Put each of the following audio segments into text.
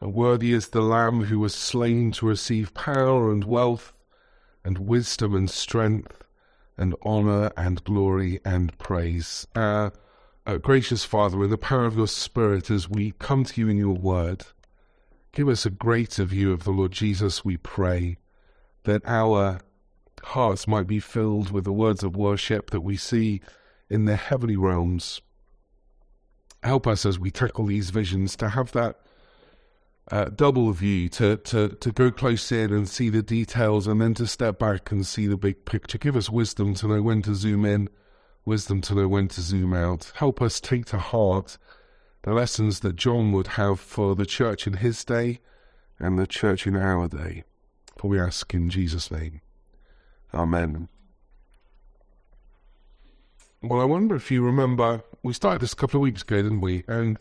And worthy is the Lamb who was slain to receive power and wealth and wisdom and strength and honour and glory and praise. Uh, uh, gracious Father, in the power of your Spirit, as we come to you in your word, give us a greater view of the Lord Jesus, we pray, that our hearts might be filled with the words of worship that we see in the heavenly realms. Help us as we tackle these visions to have that uh, double view, to, to, to go close in and see the details, and then to step back and see the big picture. Give us wisdom to know when to zoom in, wisdom to know when to zoom out. Help us take to heart the lessons that John would have for the church in his day and the church in our day. For we ask in Jesus' name. Amen. Well, I wonder if you remember, we started this a couple of weeks ago, didn't we? And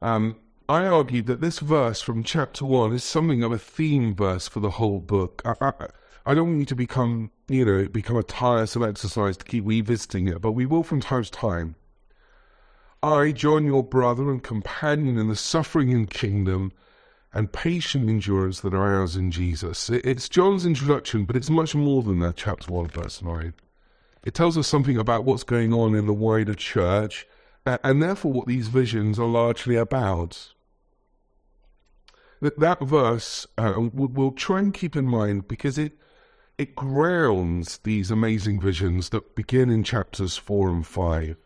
um, I argued that this verse from chapter 1 is something of a theme verse for the whole book. I, I, I don't want you to become, you know, become a tiresome exercise to keep revisiting it, but we will from time to time. I, John, your brother and companion in the suffering and kingdom and patient endurance that are ours in Jesus. It's John's introduction, but it's much more than that, chapter 1, verse 9. It tells us something about what's going on in the wider church, and therefore what these visions are largely about that, that verse uh, we'll, try and keep in mind because it it grounds these amazing visions that begin in chapters four and five.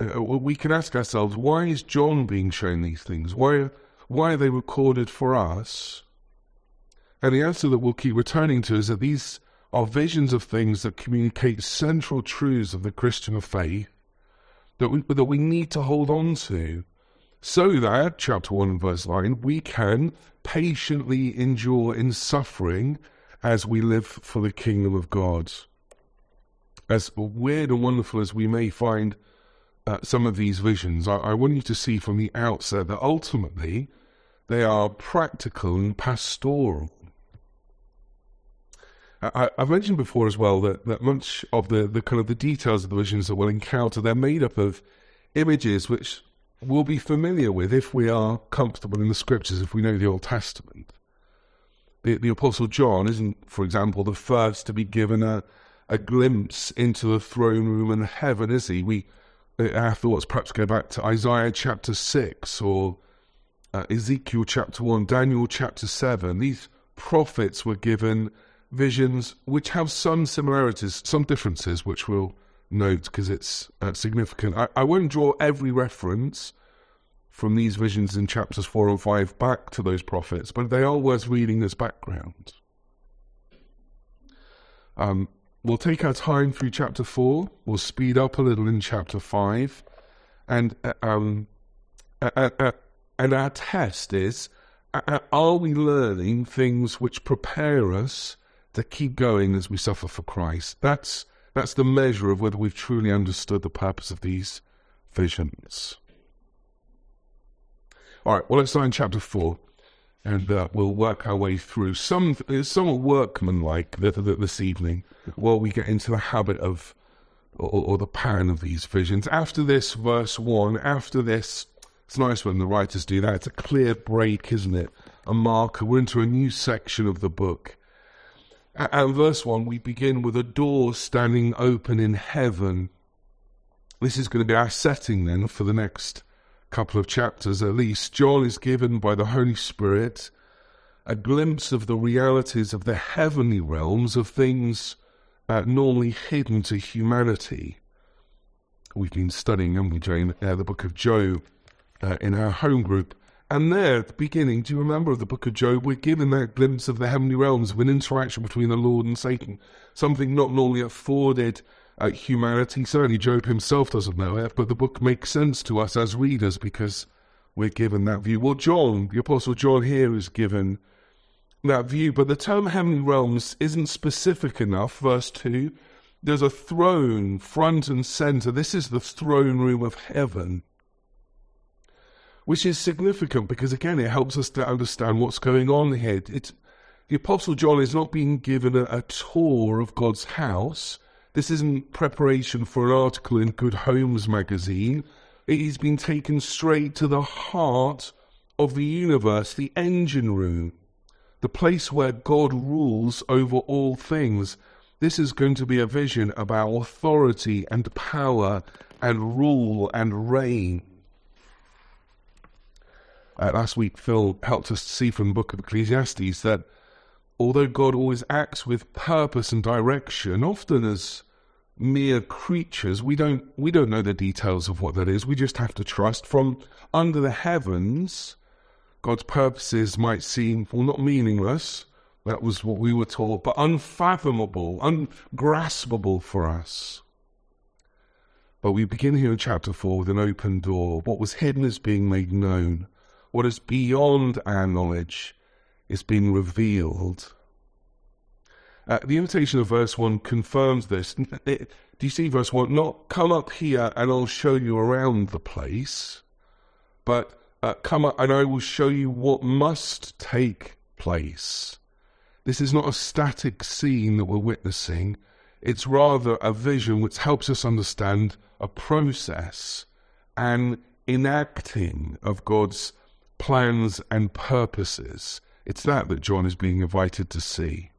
Uh, we can ask ourselves, why is John being shown these things? Why why are they recorded for us? And the answer that we'll keep returning to is that these are visions of things that communicate central truths of the Christian faith that we, that we need to hold on to so that, chapter 1 verse 9, we can patiently endure in suffering as we live for the kingdom of God. As weird and wonderful as we may find uh, some of these visions, I, I want you to see from the outset that ultimately they are practical and pastoral. I, have mentioned before as well that, that much of the, the kind of the details of the visions that we'll encounter, they're made up of images which we'll be familiar with if we are comfortable in the scriptures, if we know the Old Testament. The, the Apostle John isn't, for example, the first to be given a, a glimpse into the throne room in heaven, is he? We, uh, our thoughts perhaps go back to Isaiah chapter 6 or uh, Ezekiel chapter 1, Daniel chapter 7. These prophets were given visions which have some similarities, some differences, which we'll note because it's uh, significant. I, I won't draw every reference from these visions in chapters 4 and 5 back to those prophets, but they are worth reading as background. Um, we'll take our time through chapter 4, we'll speed up a little in chapter 5, and, uh, um, and our test is are we learning things which prepare us to keep going as we suffer for Christ? That's that's the measure of whether we've truly understood the purpose of these visions. All right, well, let's start in chapter 4, and uh, we'll work our way through. Some somewhat workmanlike this evening while we get into the habit of, or, or the pattern of these visions. After this, verse 1, after this, it's nice when the writers do that. It's a clear break, isn't it? A marker. We're into a new section of the book. And verse 1, we begin with a door standing open in heaven. This is going to be our setting then for the next couple of chapters at least. John is given by the Holy Spirit a glimpse of the realities of the heavenly realms of things uh, normally hidden to humanity. We've been studying, haven't we, Jane, uh, the book of Job uh, in our home group. And there, at the beginning, do you remember the book of Job? We're given that glimpse of the heavenly realms of an interaction between the Lord and Satan, something not normally afforded uh, humanity. Certainly, Job himself doesn't know it, but the book makes sense to us as readers because we're given that view. Well, John, the Apostle John here is given that view, but the term heavenly realms isn't specific enough. Verse 2 there's a throne front and center. This is the throne room of heaven which is significant because again it helps us to understand what's going on here. It's, the Apostle John is not being given a, a tour of God's house. This isn't preparation for an article in Good Homes magazine. Has been taken straight to the heart of the universe, the engine room, the place where God rules over all things. This is going to be a vision about authority and power and rule and reign. Uh, last week, Phil helped us to see from the book of Ecclesiastes that although God always acts with purpose and direction, often as mere creatures, we don't we don't know the details of what that is. We just have to trust. From under the heavens, God's purposes might seem well not meaningless. That was what we were taught, but unfathomable, ungraspable for us. But we begin here in chapter 4 with an open door. What was hidden is being made known. What is beyond our knowledge is being revealed. Uh, the invitation of verse 1 confirms this. do you see verse 1? Not come up here and I'll show you around the place, but uh, come up and I will show you what must take place. This is not a static scene that we're witnessing, it's rather a vision which helps us understand a process an enacting of God's plans and purposes. It's that that John is being invited to see.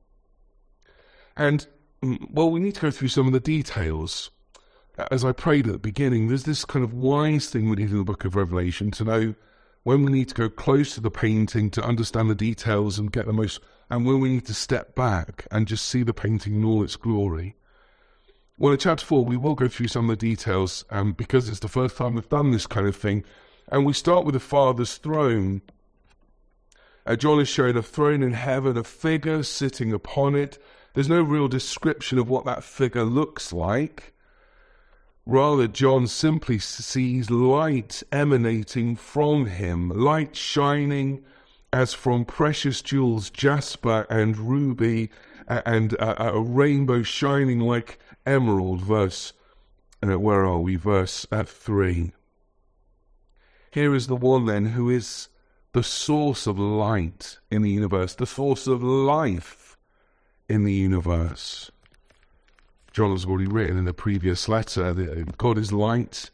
And, mm, well, we need to go through some of the details. As I prayed at the beginning, there's this kind of wise thing we need in the book of Revelation to know when we need to go close to the painting to understand the details and get the most, and when we need to step back and just see the painting in all its glory. Well, in chapter 4, we will go through some of the details um, because it's the first time we've done this kind of thing. And we start with the Father's throne. Uh, John is showing a throne in heaven, a figure sitting upon it. There's no real description of what that figure looks like. Rather, John simply sees light emanating from him, light shining as from precious jewels, jasper and ruby, and a, a rainbow shining like emerald. Verse, uh, where are we? Verse uh, 3. Here is the one then who is the source of light in the universe, the source of life in the universe. John has already written in a previous letter that uh, God is light,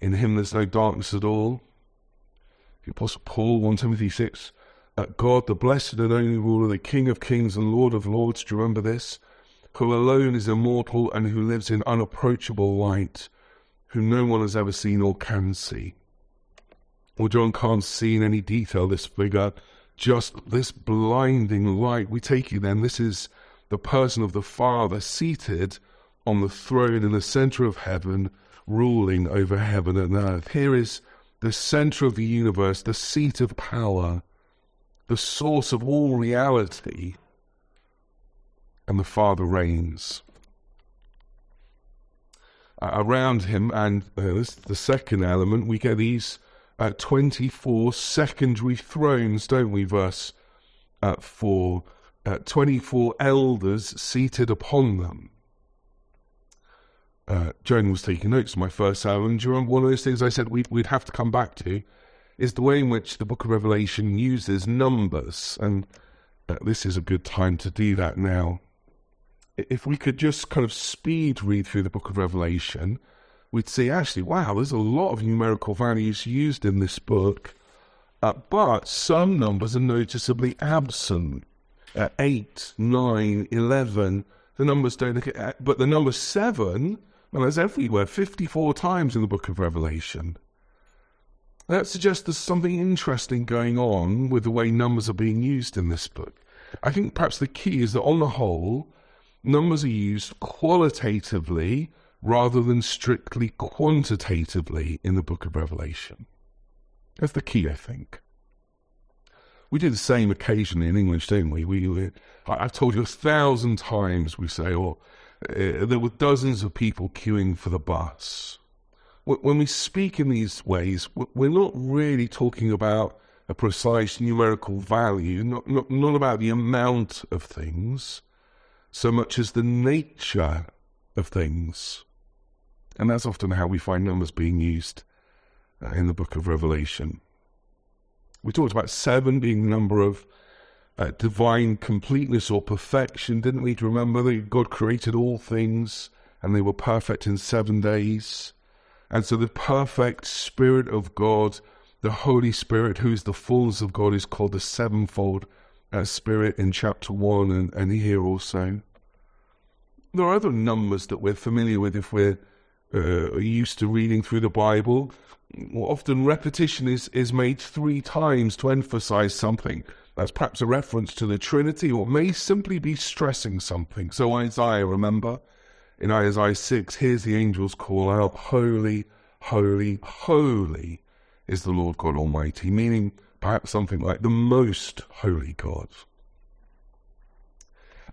in him there's no darkness at all. The Apostle Paul, 1 Timothy 6, that God, the blessed and only ruler, the King of kings and Lord of lords, do you remember this? Who alone is immortal and who lives in unapproachable light, whom no one has ever seen or can see. Well, John can't see in any detail this figure, just this blinding light. We take you then, this is the person of the Father seated on the throne in the center of heaven, ruling over heaven and earth. Here is the center of the universe, the seat of power, the source of all reality, and the Father reigns. Uh, around him, and uh, the second element, we get these uh, 24 secondary thrones, don't we? Verse uh, 4 uh, 24 elders seated upon them. Uh, Joan was taking notes. My first you remember one of those things I said we'd, we'd have to come back to? Is the way in which the Book of Revelation uses numbers, and uh, this is a good time to do that now. If we could just kind of speed read through the Book of Revelation, we'd see actually, wow, there's a lot of numerical values used in this book, uh, but some numbers are noticeably absent. Uh, 8, 9, 11, the numbers don't, but the number 7 well, it's everywhere, 54 times in the book of Revelation. That suggests there's something interesting going on with the way numbers are being used in this book. I think perhaps the key is that on the whole, numbers are used qualitatively rather than strictly quantitatively in the book of Revelation. That's the key, I think. We do the same occasionally in English, don't we? we, we I've told you a thousand times, we say, or uh, there were dozens of people queuing for the bus. When we speak in these ways, we're not really talking about a precise numerical value, not, not, not about the amount of things, so much as the nature of things. And that's often how we find numbers being used uh, in the book of Revelation. We talked about seven being the number of uh, divine completeness or perfection, didn't we? To Remember that God created all things and they were perfect in seven days. And so the perfect Spirit of God, the Holy Spirit, who is the fullness of God, is called the sevenfold uh, Spirit in chapter 1 and, and here also. There are other numbers that we're familiar with if we're uh, used to reading through the Bible. Often repetition is, is made three times to emphasize something. That's perhaps a reference to the Trinity or may simply be stressing something. So Isaiah, remember, in Isaiah 6, here's the angels call out, Holy, holy, holy is the Lord God Almighty, meaning perhaps something like the most holy God.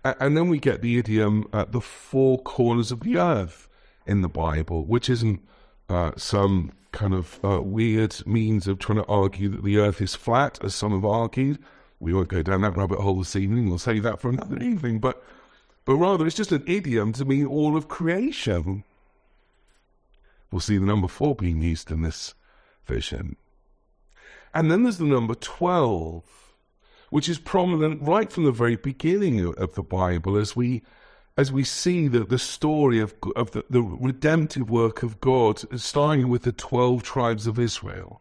And then we get the idiom at the four corners of the earth in the Bible, which isn't uh, some kind of uh, weird means of trying to argue that the earth is flat, as some have argued. We won't go down that rabbit hole this evening. We'll save that for another evening. But, but rather, it's just an idiom to mean all of creation. We'll see the number four being used in this vision. And then there's the number 12, which is prominent right from the very beginning of the Bible as we as we see the, the story of, of the, the redemptive work of God, starting with the 12 tribes of Israel,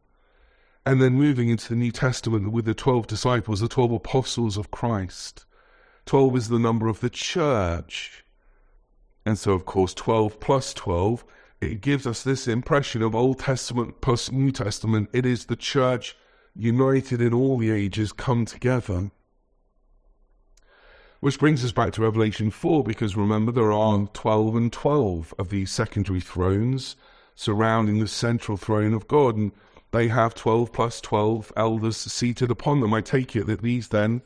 and then moving into the New Testament with the 12 disciples, the 12 apostles of Christ. 12 is the number of the church. And so, of course, 12 plus 12, it gives us this impression of Old Testament plus New Testament. It is the church united in all the ages come together. Which brings us back to Revelation 4, because remember, there are 12 and 12 of these secondary thrones surrounding the central throne of God, and they have 12 plus 12 elders seated upon them. I take it that these then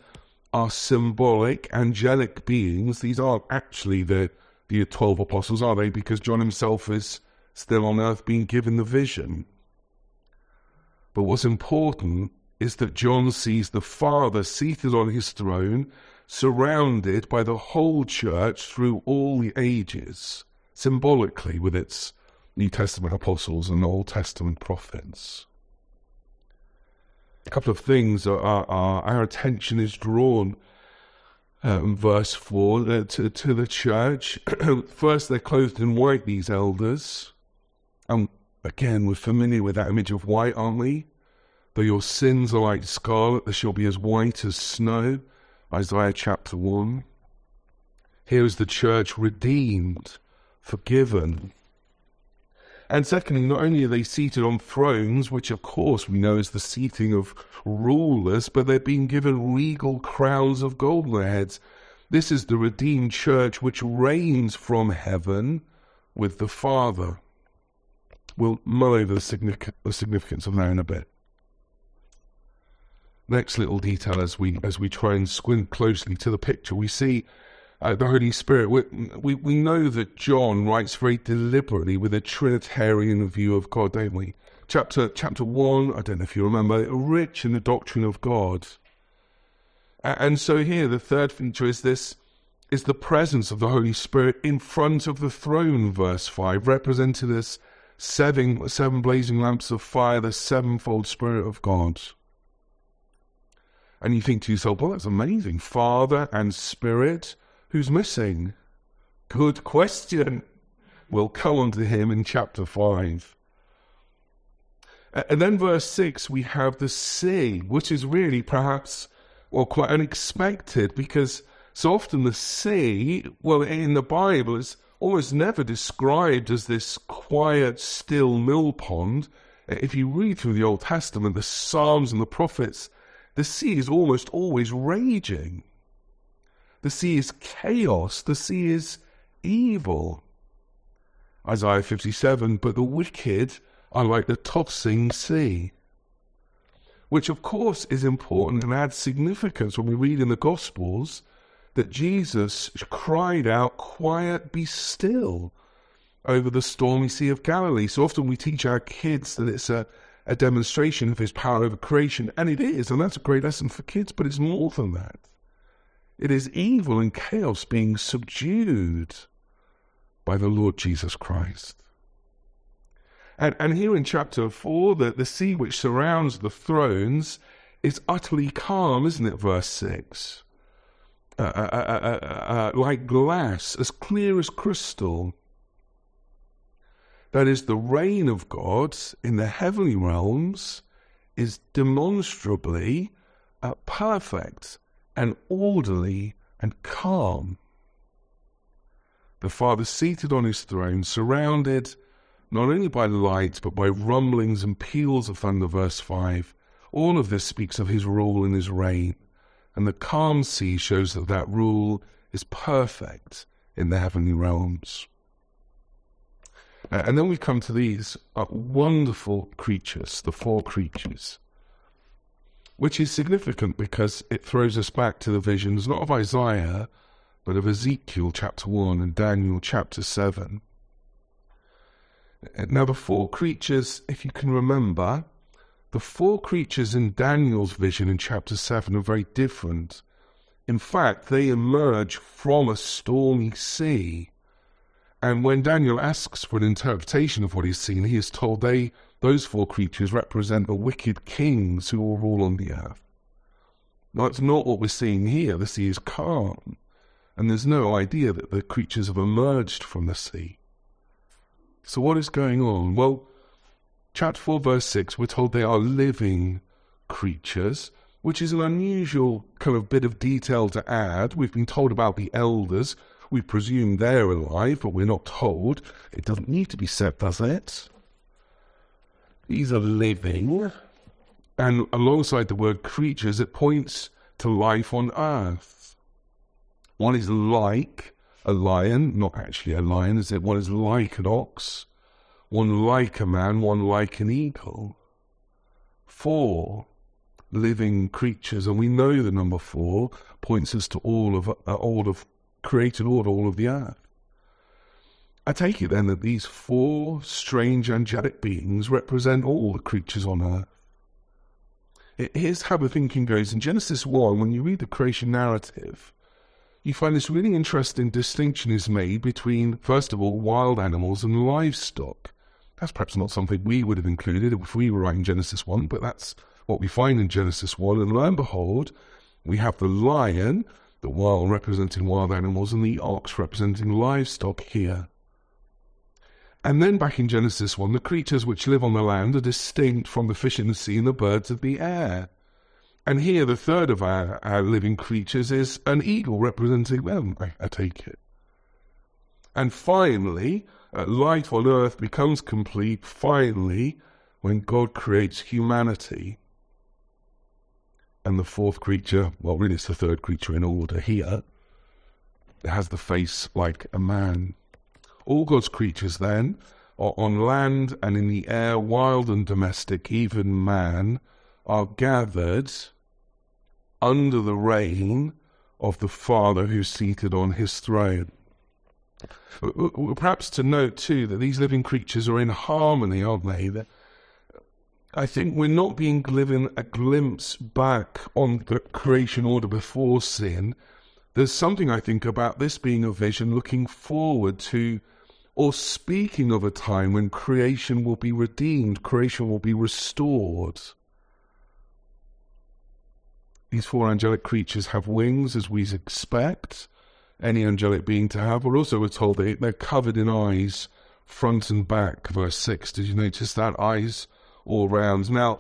are symbolic, angelic beings. These aren't actually the, the 12 apostles, are they? Because John himself is still on earth being given the vision. But what's important is that John sees the Father seated on his throne, surrounded by the whole church through all the ages, symbolically with its New Testament apostles and Old Testament prophets. A couple of things are, are, are our attention is drawn um, verse 4 uh, to, to the church. First, they're clothed in white, these elders. And Again, we're familiar with that image of white, aren't we? Though your sins are like scarlet, they shall be as white as snow. Isaiah chapter 1. Here is the church redeemed, forgiven. And secondly, not only are they seated on thrones, which of course we know is the seating of rulers, but they're being given regal crowns of gold on their heads. This is the redeemed church which reigns from heaven with the Father. We'll mull over the, signific- the significance of that in a bit. Next little detail as we as we try and squint closely to the picture, we see uh, the Holy Spirit. We, we we know that John writes very deliberately with a Trinitarian view of God, don't we? Chapter chapter one, I don't know if you remember, rich in the doctrine of God. And so here, the third feature is this: is the presence of the Holy Spirit in front of the throne. Verse five, represented as seven, seven blazing lamps of fire, the sevenfold Spirit of God. And you think to yourself, well, that's amazing. Father and Spirit, who's missing? Good question. We'll come on to him in chapter 5. And then verse 6, we have the sea, which is really perhaps, well, quite unexpected because so often the sea, well, in the Bible, is almost never described as this quiet, still mill pond. If you read through the Old Testament, the Psalms and the prophets, the sea is almost always raging. The sea is chaos. The sea is evil. Isaiah 57, but the wicked are like the tossing sea. Which, of course, is important and adds significance when we read in the Gospels that Jesus cried out, Quiet, be still, over the stormy Sea of Galilee. So often we teach our kids that it's a, a demonstration of his power over creation, and it is, and that's a great lesson for kids, but it's more than that. It is evil and chaos being subdued by the Lord Jesus Christ. And, and here in chapter 4, the, the sea which surrounds the thrones is utterly calm, isn't it? Verse 6. Uh uh uh, uh, uh, like glass, as clear as crystal. That is the reign of God in the heavenly realms is demonstrably perfect and orderly and calm. The Father seated on his throne, surrounded not only by light, but by rumblings and peals of thunder, verse 5. All of this speaks of his rule and his reign. And the calm sea shows that that rule is perfect in the heavenly realms. And then we come to these uh, wonderful creatures, the four creatures, which is significant because it throws us back to the visions not of Isaiah, but of Ezekiel chapter 1 and Daniel chapter 7. Uh, now, the four creatures, if you can remember, the four creatures in Daniel's vision in chapter 7 are very different. In fact, they emerge from a stormy sea and when Daniel asks for an interpretation of what he's seen, he is told they, those four creatures represent the wicked kings who will rule on the earth. Now, it's not what we're seeing here. The sea is calm, and there's no idea that the creatures have emerged from the sea. So, what is going on? Well, chapter 4, verse 6, we're told they are living creatures, which is an unusual kind of bit of detail to add. We've been told about the elders we presume they're alive, but we're not told. It doesn't need to be said, does it? These are living. And alongside the word creatures, it points to life on earth. One is like a lion, not actually a lion, is it? One is like an ox, one like a man, one like an eagle. Four living creatures, and we know the number four points us to all of uh, all of created order all of the earth. I take it then that these four strange angelic beings represent all the creatures on earth. Here's how the thinking goes. In Genesis 1, when you read the creation narrative, you find this really interesting distinction is made between, first of all, wild animals and livestock. That's perhaps not something we would have included if we were writing Genesis 1, but that's what we find in Genesis 1. And lo and behold, we have the lion the wild representing wild animals and the ox representing livestock here. And then back in Genesis 1, the creatures which live on the land are distinct from the fish in the sea and the birds of the air. And here, the third of our, our living creatures is an eagle representing them, I, I take it. And finally, uh, life on earth becomes complete, finally, when God creates humanity. And the fourth creature, well, really it's the third creature in order here, has the face like a man. All God's creatures, then, are on land and in the air, wild and domestic, even man, are gathered under the reign of the Father who's seated on his throne. Perhaps to note, too, that these living creatures are in harmony, aren't they? They're, I think we're not being given a glimpse back on the creation order before sin. There's something I think about this being a vision looking forward to or speaking of a time when creation will be redeemed, creation will be restored. These four angelic creatures have wings as we expect any angelic being to have, but also we're told they, they're covered in eyes, front and back, verse 6. Did you notice that? Eyes all round. Now,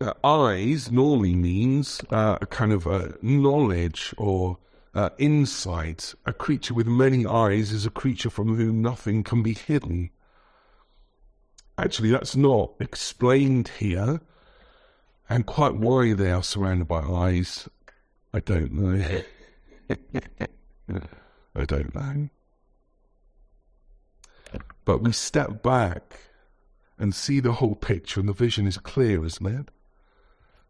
uh, eyes normally means uh, a kind of a knowledge or uh, insight. A creature with many eyes is a creature from whom nothing can be hidden. Actually, that's not explained here, and quite why they are surrounded by eyes, I don't know. I don't know. But we step back and see the whole picture, and the vision is clear, isn't it?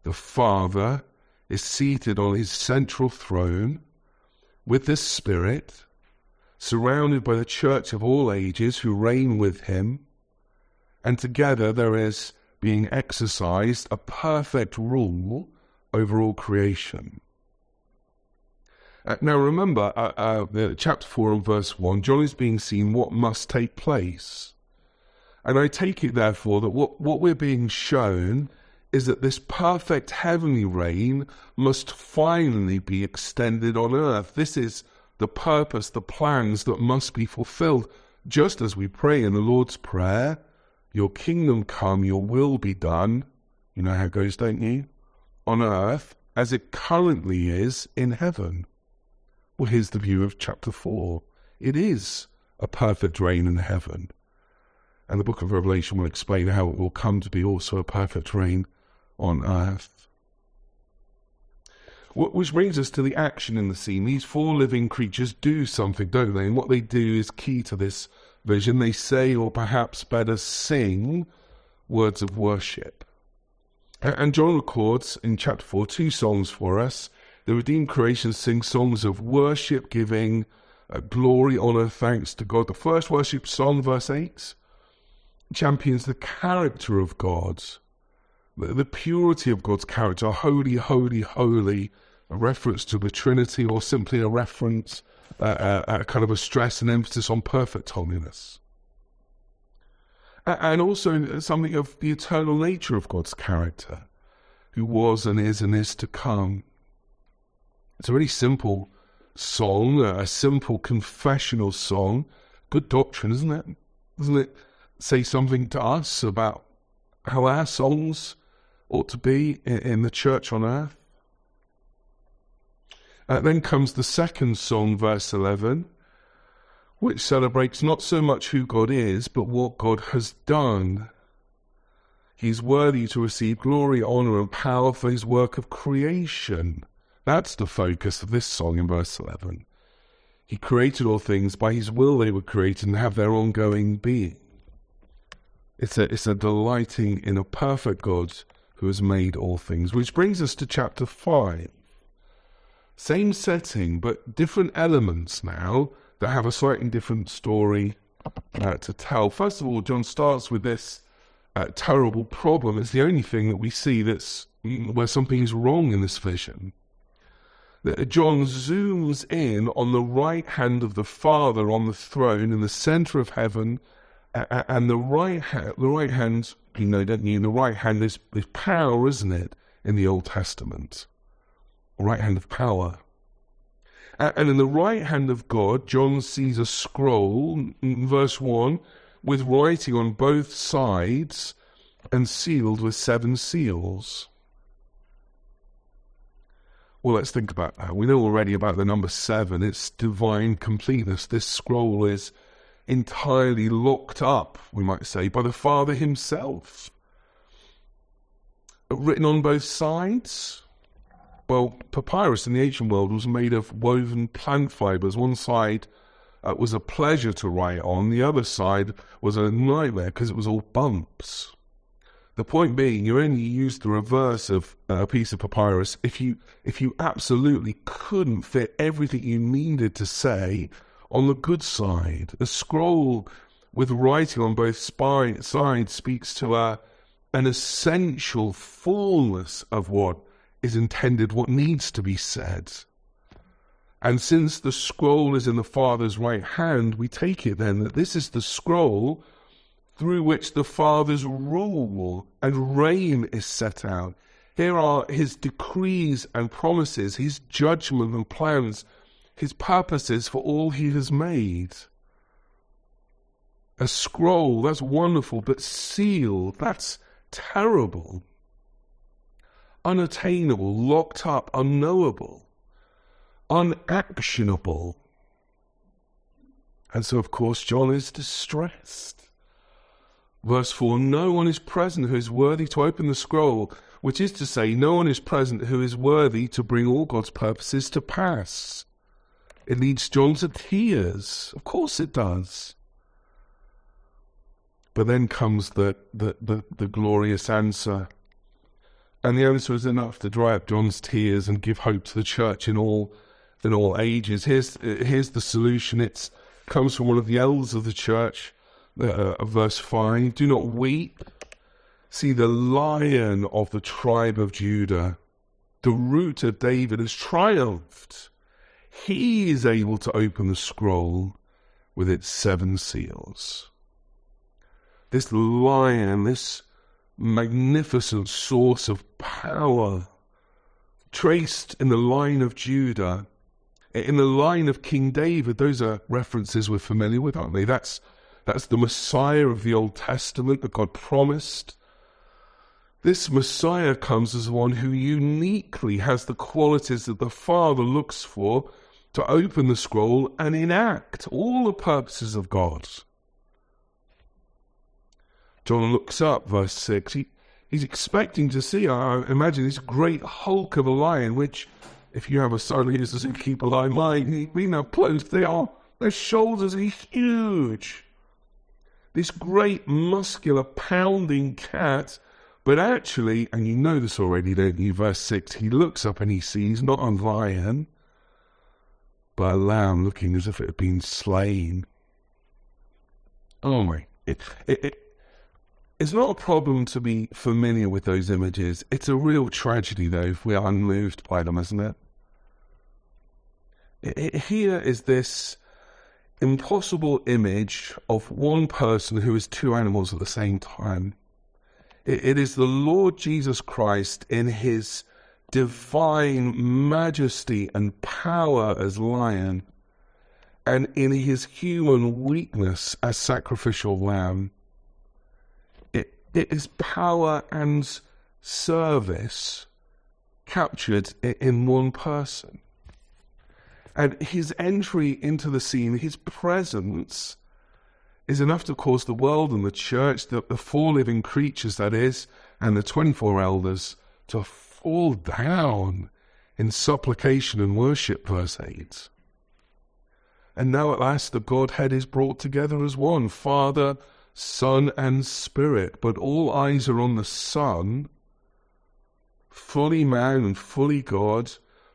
The Father is seated on his central throne with the Spirit, surrounded by the church of all ages who reign with him, and together there is being exercised a perfect rule over all creation. Uh, now remember, uh, uh, chapter 4 and verse 1, John is being seen what must take place. And I take it, therefore, that what, what we're being shown is that this perfect heavenly reign must finally be extended on earth. This is the purpose, the plans that must be fulfilled. Just as we pray in the Lord's Prayer, Your kingdom come, Your will be done You know how it goes, don't you? On earth as it currently is in heaven. Well, here's the view of chapter 4. It is a perfect reign in heaven. And the book of Revelation will explain how it will come to be also a perfect reign on earth. Which brings us to the action in the scene. These four living creatures do something, don't they? And what they do is key to this vision. They say, or perhaps better, sing words of worship. And John records in chapter 4 two songs for us. The redeemed creation sings songs of worship, giving uh, glory, honor, thanks to God. The first worship song, verse 8, champions the character of God the purity of God's character, holy, holy, holy, a reference to the Trinity, or simply a reference, uh, uh, a kind of a stress and emphasis on perfect holiness. And also something of the eternal nature of God's character, who was and is and is to come. It's a really simple song, a simple confessional song. Good doctrine, isn't it? Doesn't it say something to us about how our songs ought to be in, the church on earth. Uh, then comes the second song, verse 11, which celebrates not so much who God is, but what God has done. He's worthy to receive glory, honor, and power for his work of creation. That's the focus of this song in verse 11. He created all things, by his will they were created and have their ongoing being. It's a, it's a delighting in a perfect God who has made all things. Which brings us to chapter 5. Same setting, but different elements now that have a slightly different story uh, to tell. First of all, John starts with this uh, terrible problem. It's the only thing that we see that's mm, where something is wrong in this vision. That John zooms in on the right hand of the Father on the throne in the center of heaven, and the right hand, the right hand you know, don't you? The right hand, there's, there's power, isn't it, in the Old Testament? Right hand of power. And in the right hand of God, John sees a scroll, verse 1, with writing on both sides and sealed with seven seals. Well, let's think about that. We know already about the number seven. It's divine completeness. This scroll is entirely locked up, we might say, by the Father himself. Written on both sides? Well, papyrus in the ancient world was made of woven plant fibers. One side uh, was a pleasure to write on, the other side was a nightmare because it was all bumps. The point being, you only use the reverse of a piece of papyrus if you if you absolutely couldn't fit everything you needed to say on the good side. A scroll with writing on both spine, sides speaks to a, an essential fullness of what is intended, what needs to be said. And since the scroll is in the Father's right hand, we take it then that this is the scroll through which the Father's rule and reign is set out. Here are his decrees and promises, his judgment and plans his purposes for all he has made. A scroll, that's wonderful, but sealed, that's terrible. Unattainable, locked up, unknowable, unactionable. And so, of course, John is distressed. Verse 4 No one is present who is worthy to open the scroll, which is to say, no one is present who is worthy to bring all God's purposes to pass. It leads John to tears. Of course it does. But then comes the, the, the, the glorious answer. And the answer is enough to dry up John's tears and give hope to the church in all in all ages. Here's here's the solution. It comes from one of the elders of the church, uh, verse five. Do not weep. See the lion of the tribe of Judah, the root of David, has triumphed. He is able to open the scroll with its seven seals. This lion, this magnificent source of power, traced in the line of Judah, in the line of King David, those are references we're familiar with, aren't they? That's, that's the Messiah of the Old Testament that God promised This Messiah comes as one who uniquely has the qualities that the Father looks for to open the scroll and enact all the purposes of God. John looks up, verse 6. He, he's expecting to see, I imagine, this great hulk of a lion, which, if you have a son who doesn't keep a lion mind, we know close they are. Their shoulders are huge. This great, muscular, pounding cat. But actually, and you know this already, don't you? Verse 6 he looks up and he sees not a lion, but a lamb looking as if it had been slain. Oh my. It, it, it, it's not a problem to be familiar with those images. It's a real tragedy, though, if we are unmoved by them, isn't it, it here is this impossible image of one person who is two animals at the same time. It, it is the Lord Jesus Christ in his divine majesty and power as lion, and in his human weakness as sacrificial lamb it is power and service captured in one person. And his entry into the scene, his presence, is enough to cause the world and the church, the, the four living creatures, that is, and the 24 elders, to fall down in supplication and worship, verse 8. And now at last the Godhead is brought together as one Father, Son, and Spirit, but all eyes are on the Son, fully man and fully God,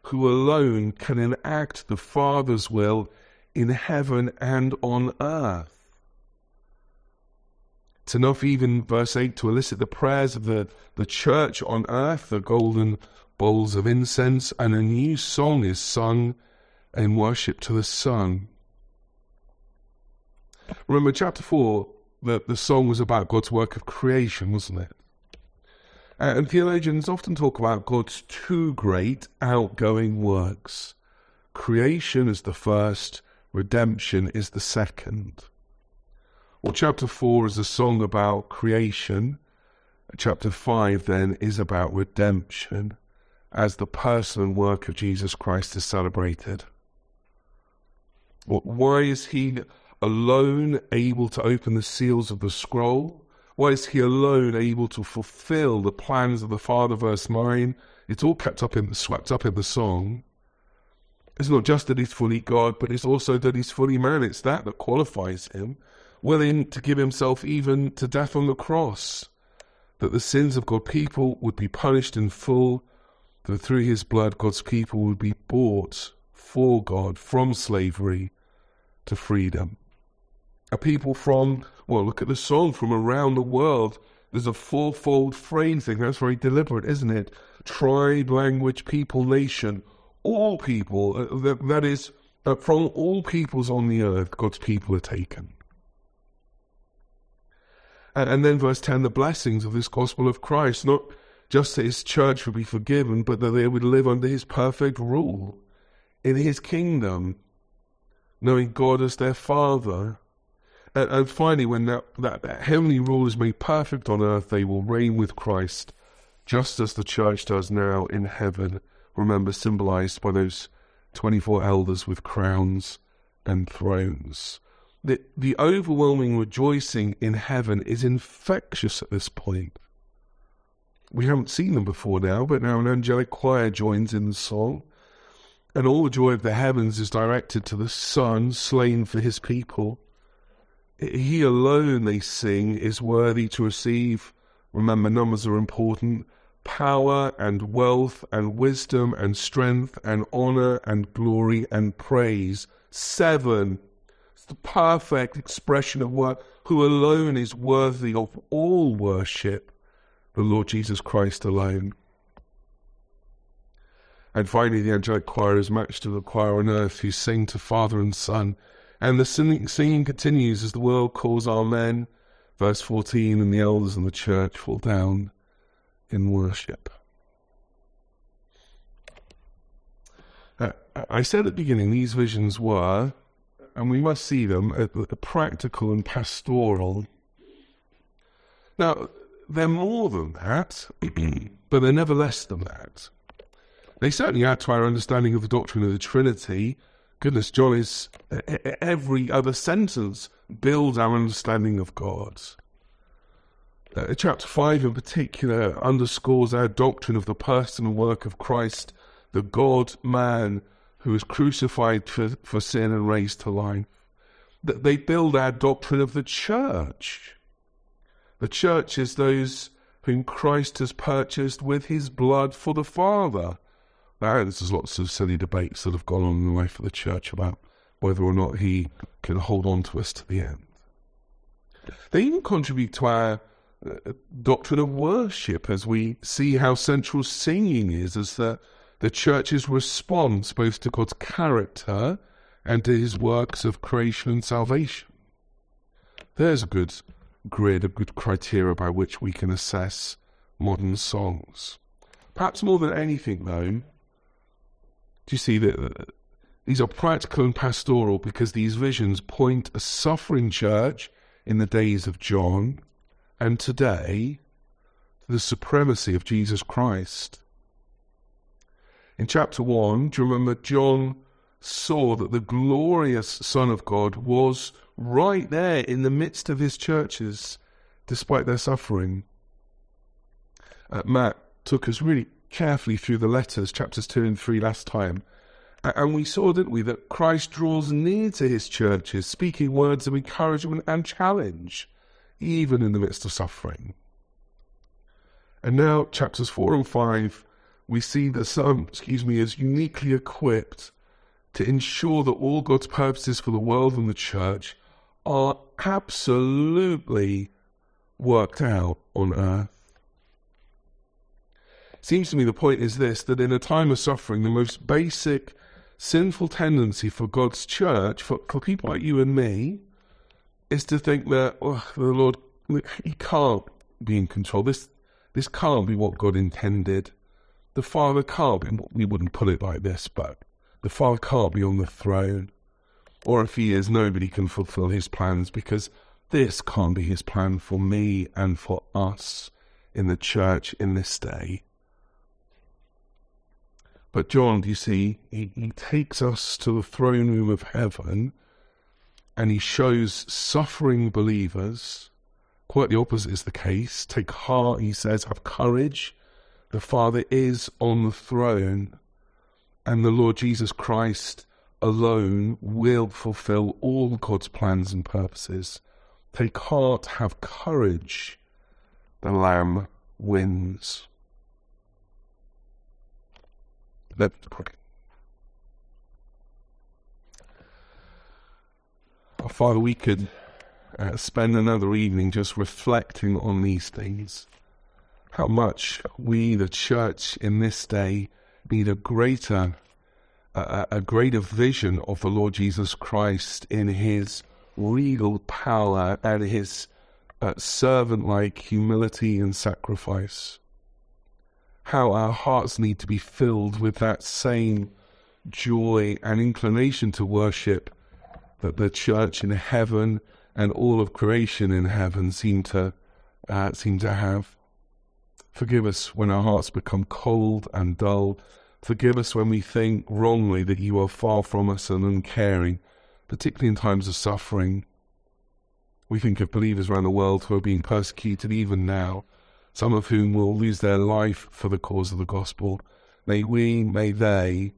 who alone can enact the Father's will in heaven and on earth. It's enough, even verse 8, to elicit the prayers of the, the church on earth, the golden bowls of incense, and a new song is sung in worship to the Son. Remember, chapter 4 the, the song was about God's work of creation, wasn't it? Uh, and theologians often talk about God's two great outgoing works. Creation is the first, redemption is the second. Well, chapter 4 is a song about creation. Chapter 5 then is about redemption as the person and work of Jesus Christ is celebrated. Why is he alone able to open the seals of the scroll? Why is he alone able to fulfill the plans of the Father, verse 9? It's all kept up in, swept up in the song. It's not just that he's fully God, but it's also that he's fully man. It's that that qualifies him, willing to give himself even to death on the cross, that the sins of God's people would be punished in full, that through his blood God's people would be bought for God from slavery to freedom people from, well, look at the song, from around the world. There's a fourfold phrasing. That's very deliberate, isn't it? Tribe, language, people, nation. All people. Uh, that, that is, uh, from all peoples on the earth, God's people are taken. And, and then verse 10, the blessings of this gospel of Christ, not just that his church would be forgiven, but that they would live under his perfect rule in his kingdom, knowing God as their Father and, and finally, when that, that, that heavenly rule is made perfect on earth, they will reign with Christ, just as the church does now in heaven. Remember, symbolized by those 24 elders with crowns and thrones. The, the overwhelming rejoicing in heaven is infectious at this point. We haven't seen them before now, but now an angelic choir joins in the song, and all the joy of the heavens is directed to the Son slain for his people. He alone, they sing, is worthy to receive. Remember, numbers are important. Power and wealth and wisdom and strength and honor and glory and praise. Seven. It's the perfect expression of what who alone is worthy of all worship, the Lord Jesus Christ alone. And finally, the angelic choir is matched to the choir on earth who sing to Father and Son and the singing, continues as the world calls Amen. Verse 14, and the elders and the church fall down in worship. Uh, I said at the beginning these visions were, and we must see them, uh, practical and pastoral. Now, they're more than that, but they're never less than that. They certainly add to our understanding of the doctrine of the Trinity. Goodness, John is every other sentence builds our understanding of God. Uh, chapter 5 in particular underscores our doctrine of the personal work of Christ, the God man who was crucified for, for sin and raised to life. That They build our doctrine of the church. The church is those whom Christ has purchased with his blood for the Father. Now, there's lots of silly debates that have gone on in the life of the church about whether or not he can hold on to us to the end. They even contribute to our uh, doctrine of worship as we see how central singing is as the, the church's response both to God's character and to his works of creation and salvation. There's a good grid, a good criteria by which we can assess modern songs. Perhaps more than anything, though, do you see that uh, these are practical and pastoral because these visions point a suffering church in the days of John and today to the supremacy of Jesus Christ. In chapter 1, do you remember John saw that the glorious Son of God was right there in the midst of his churches despite their suffering? Uh, Matt took us really carefully through the letters, chapters 2 and 3 last time. And we saw, didn't we, that Christ draws near to his churches, speaking words of encouragement and challenge even in the midst of suffering. And now, chapters 4 and 5, we see that some, excuse me, is uniquely equipped to ensure that all God's purposes for the world and the church are absolutely worked out on earth. Seems to me the point is this that in a time of suffering, the most basic sinful tendency for God's church, for, for people like you and me, is to think that oh, the Lord, He can't be in control. This this can't be what God intended. The Father can't be. We wouldn't put it like this, but the Father can't be on the throne. Or if He is, nobody can fulfill His plans because this can't be His plan for me and for us in the church in this day. But John, you see, he, he takes us to the throne room of heaven and he shows suffering believers, quite the opposite is the case. Take heart, he says, have courage. The Father is on the throne, and the Lord Jesus Christ alone will fulfill all God's plans and purposes. Take heart, have courage. The Lamb wins. Let's pray. Father, we could uh, spend another evening just reflecting on these things. How much we, the church in this day, need a greater, a greater vision of the Lord Jesus Christ in His regal power and His uh, servant-like humility and sacrifice. How our hearts need to be filled with that same joy and inclination to worship that the church in heaven and all of creation in heaven seem to uh, seem to have. Forgive us when our hearts become cold and dull. Forgive us when we think wrongly that you are far from us and uncaring, particularly in times of suffering. We think of believers around the world who are being persecuted even now, some of whom will lose their life for the cause of the gospel. May we, may they,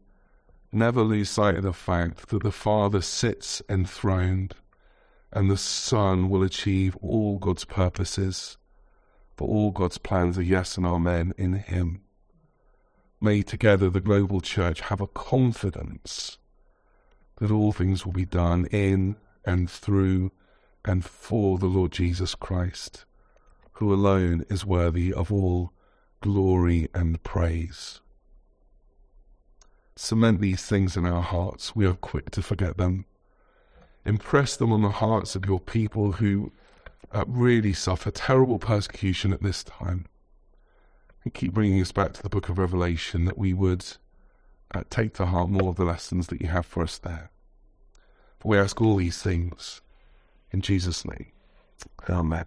never lose sight of the fact that the Father sits enthroned and the Son will achieve all God's purposes, for all God's plans are yes and amen in Him. May together the global church have a confidence that all things will be done in and through and for the Lord Jesus Christ, who alone is worthy of all glory and praise cement these things in our hearts, we are quick to forget them. Impress them on the hearts of your people who uh, really suffer terrible persecution at this time. And keep bringing us back to the book of Revelation that we would uh, take to heart more of the lessons that you have for us there. For we ask all these things in Jesus' name. Amen.